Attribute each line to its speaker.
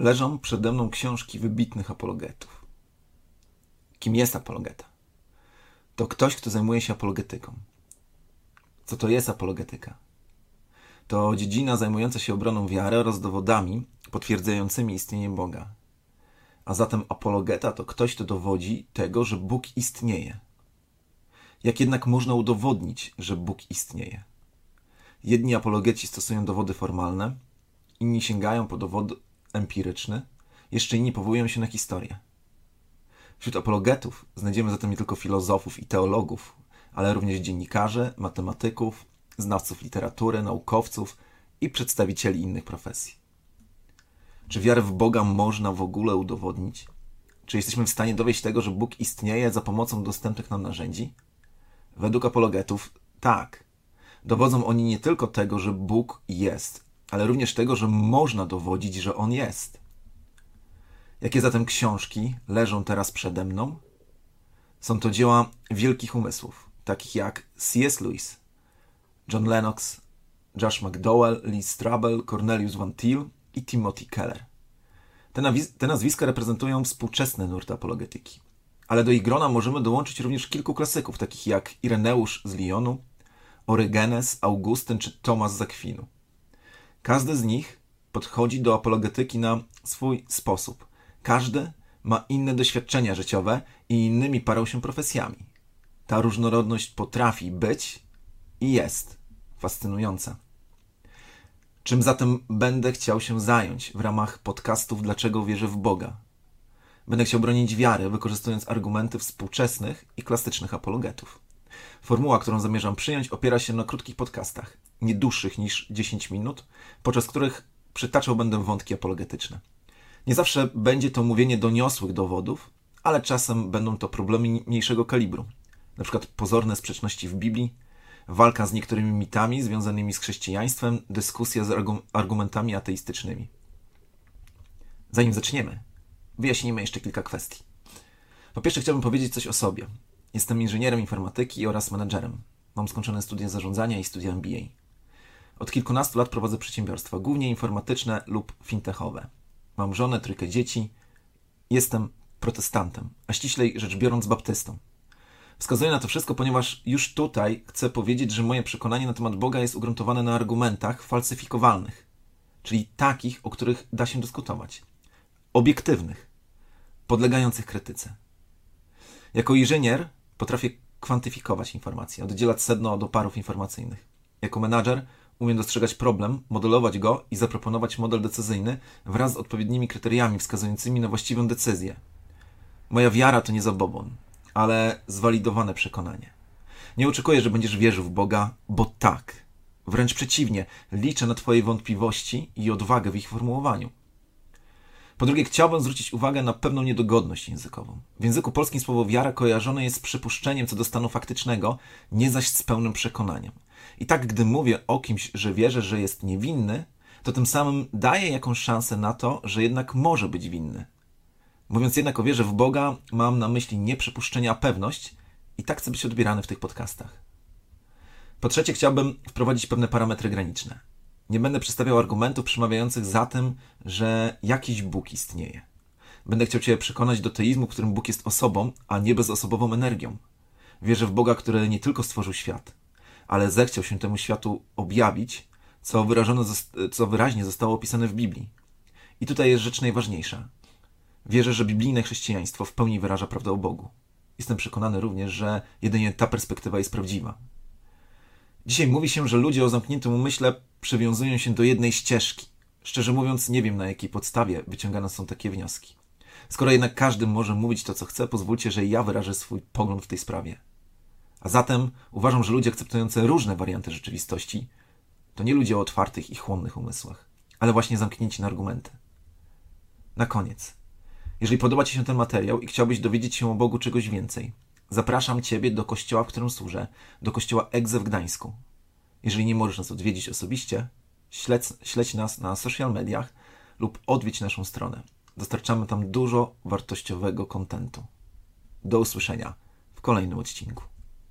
Speaker 1: leżą przede mną książki wybitnych apologetów. Kim jest apologeta? To ktoś, kto zajmuje się apologetyką. Co to jest apologetyka? To dziedzina zajmująca się obroną wiary oraz dowodami potwierdzającymi istnienie Boga. A zatem apologeta to ktoś, kto dowodzi tego, że Bóg istnieje. Jak jednak można udowodnić, że Bóg istnieje? Jedni apologeci stosują dowody formalne, inni sięgają po dowód empiryczny, jeszcze inni powołują się na historię. Wśród apologetów znajdziemy zatem nie tylko filozofów i teologów, ale również dziennikarzy, matematyków, znawców literatury, naukowców i przedstawicieli innych profesji. Czy wiarę w Boga można w ogóle udowodnić? Czy jesteśmy w stanie dowieść tego, że Bóg istnieje za pomocą dostępnych nam narzędzi? Według apologetów tak. Dowodzą oni nie tylko tego, że Bóg jest, ale również tego, że można dowodzić, że On jest. Jakie zatem książki leżą teraz przede mną? Są to dzieła wielkich umysłów, takich jak C.S. Lewis, John Lennox, Josh McDowell, Lee Strabel, Cornelius Van Til i Timothy Keller. Te, te nazwiska reprezentują współczesne nurty apologetyki. Ale do ich grona możemy dołączyć również kilku klasyków, takich jak Ireneusz z Lyonu, Orygenes, Augustyn czy Tomasz z Akwinu. Każdy z nich podchodzi do apologetyki na swój sposób. Każdy ma inne doświadczenia życiowe i innymi parą się profesjami. Ta różnorodność potrafi być i jest fascynująca. Czym zatem będę chciał się zająć w ramach podcastów Dlaczego wierzę w Boga? Będę chciał bronić wiary, wykorzystując argumenty współczesnych i klasycznych apologetów. Formuła, którą zamierzam przyjąć, opiera się na krótkich podcastach, nie dłuższych niż 10 minut, podczas których przytaczał będę wątki apologetyczne. Nie zawsze będzie to mówienie doniosłych dowodów, ale czasem będą to problemy mniejszego kalibru, przykład pozorne sprzeczności w Biblii, walka z niektórymi mitami związanymi z chrześcijaństwem, dyskusja z argumentami ateistycznymi. Zanim zaczniemy, wyjaśnijmy jeszcze kilka kwestii. Po pierwsze, chciałbym powiedzieć coś o sobie. Jestem inżynierem informatyki oraz menedżerem. Mam skończone studia zarządzania i studia MBA. Od kilkunastu lat prowadzę przedsiębiorstwa, głównie informatyczne lub fintechowe. Mam żonę, trójkę dzieci. Jestem protestantem, a ściślej rzecz biorąc baptystą. Wskazuję na to wszystko, ponieważ już tutaj chcę powiedzieć, że moje przekonanie na temat Boga jest ugruntowane na argumentach falsyfikowalnych, czyli takich, o których da się dyskutować, obiektywnych, podlegających krytyce. Jako inżynier potrafię kwantyfikować informacje, oddzielać sedno od oparów informacyjnych. Jako menadżer umiem dostrzegać problem, modelować go i zaproponować model decyzyjny wraz z odpowiednimi kryteriami wskazującymi na właściwą decyzję. Moja wiara to nie zabobon, ale zwalidowane przekonanie. Nie oczekuję, że będziesz wierzył w Boga, bo tak. Wręcz przeciwnie, liczę na Twoje wątpliwości i odwagę w ich formułowaniu. Po drugie, chciałbym zwrócić uwagę na pewną niedogodność językową. W języku polskim słowo wiara kojarzone jest z przypuszczeniem co do stanu faktycznego, nie zaś z pełnym przekonaniem. I tak, gdy mówię o kimś, że wierzę, że jest niewinny, to tym samym daję jakąś szansę na to, że jednak może być winny. Mówiąc jednak o wierze w Boga, mam na myśli nie przypuszczenie, a pewność i tak chcę być odbierany w tych podcastach. Po trzecie, chciałbym wprowadzić pewne parametry graniczne. Nie będę przedstawiał argumentów przemawiających za tym, że jakiś Bóg istnieje. Będę chciał Cię przekonać do teizmu, w którym Bóg jest osobą, a nie bezosobową energią. Wierzę w Boga, który nie tylko stworzył świat, ale zechciał się temu światu objawić, co, wyrażone, co wyraźnie zostało opisane w Biblii. I tutaj jest rzecz najważniejsza. Wierzę, że biblijne chrześcijaństwo w pełni wyraża prawdę o Bogu. Jestem przekonany również, że jedynie ta perspektywa jest prawdziwa. Dzisiaj mówi się, że ludzie o zamkniętym umyśle przywiązują się do jednej ścieżki. Szczerze mówiąc, nie wiem na jakiej podstawie wyciągane są takie wnioski. Skoro jednak każdy może mówić to, co chce, pozwólcie, że ja wyrażę swój pogląd w tej sprawie. A zatem uważam, że ludzie akceptujący różne warianty rzeczywistości to nie ludzie o otwartych i chłonnych umysłach, ale właśnie zamknięci na argumenty. Na koniec. Jeżeli podoba Ci się ten materiał i chciałbyś dowiedzieć się o Bogu czegoś więcej, zapraszam Ciebie do kościoła, w którym służę, do kościoła Egze w Gdańsku. Jeżeli nie możesz nas odwiedzić osobiście, śledź, śledź nas na social mediach lub odwiedź naszą stronę. Dostarczamy tam dużo wartościowego kontentu. Do usłyszenia w kolejnym odcinku.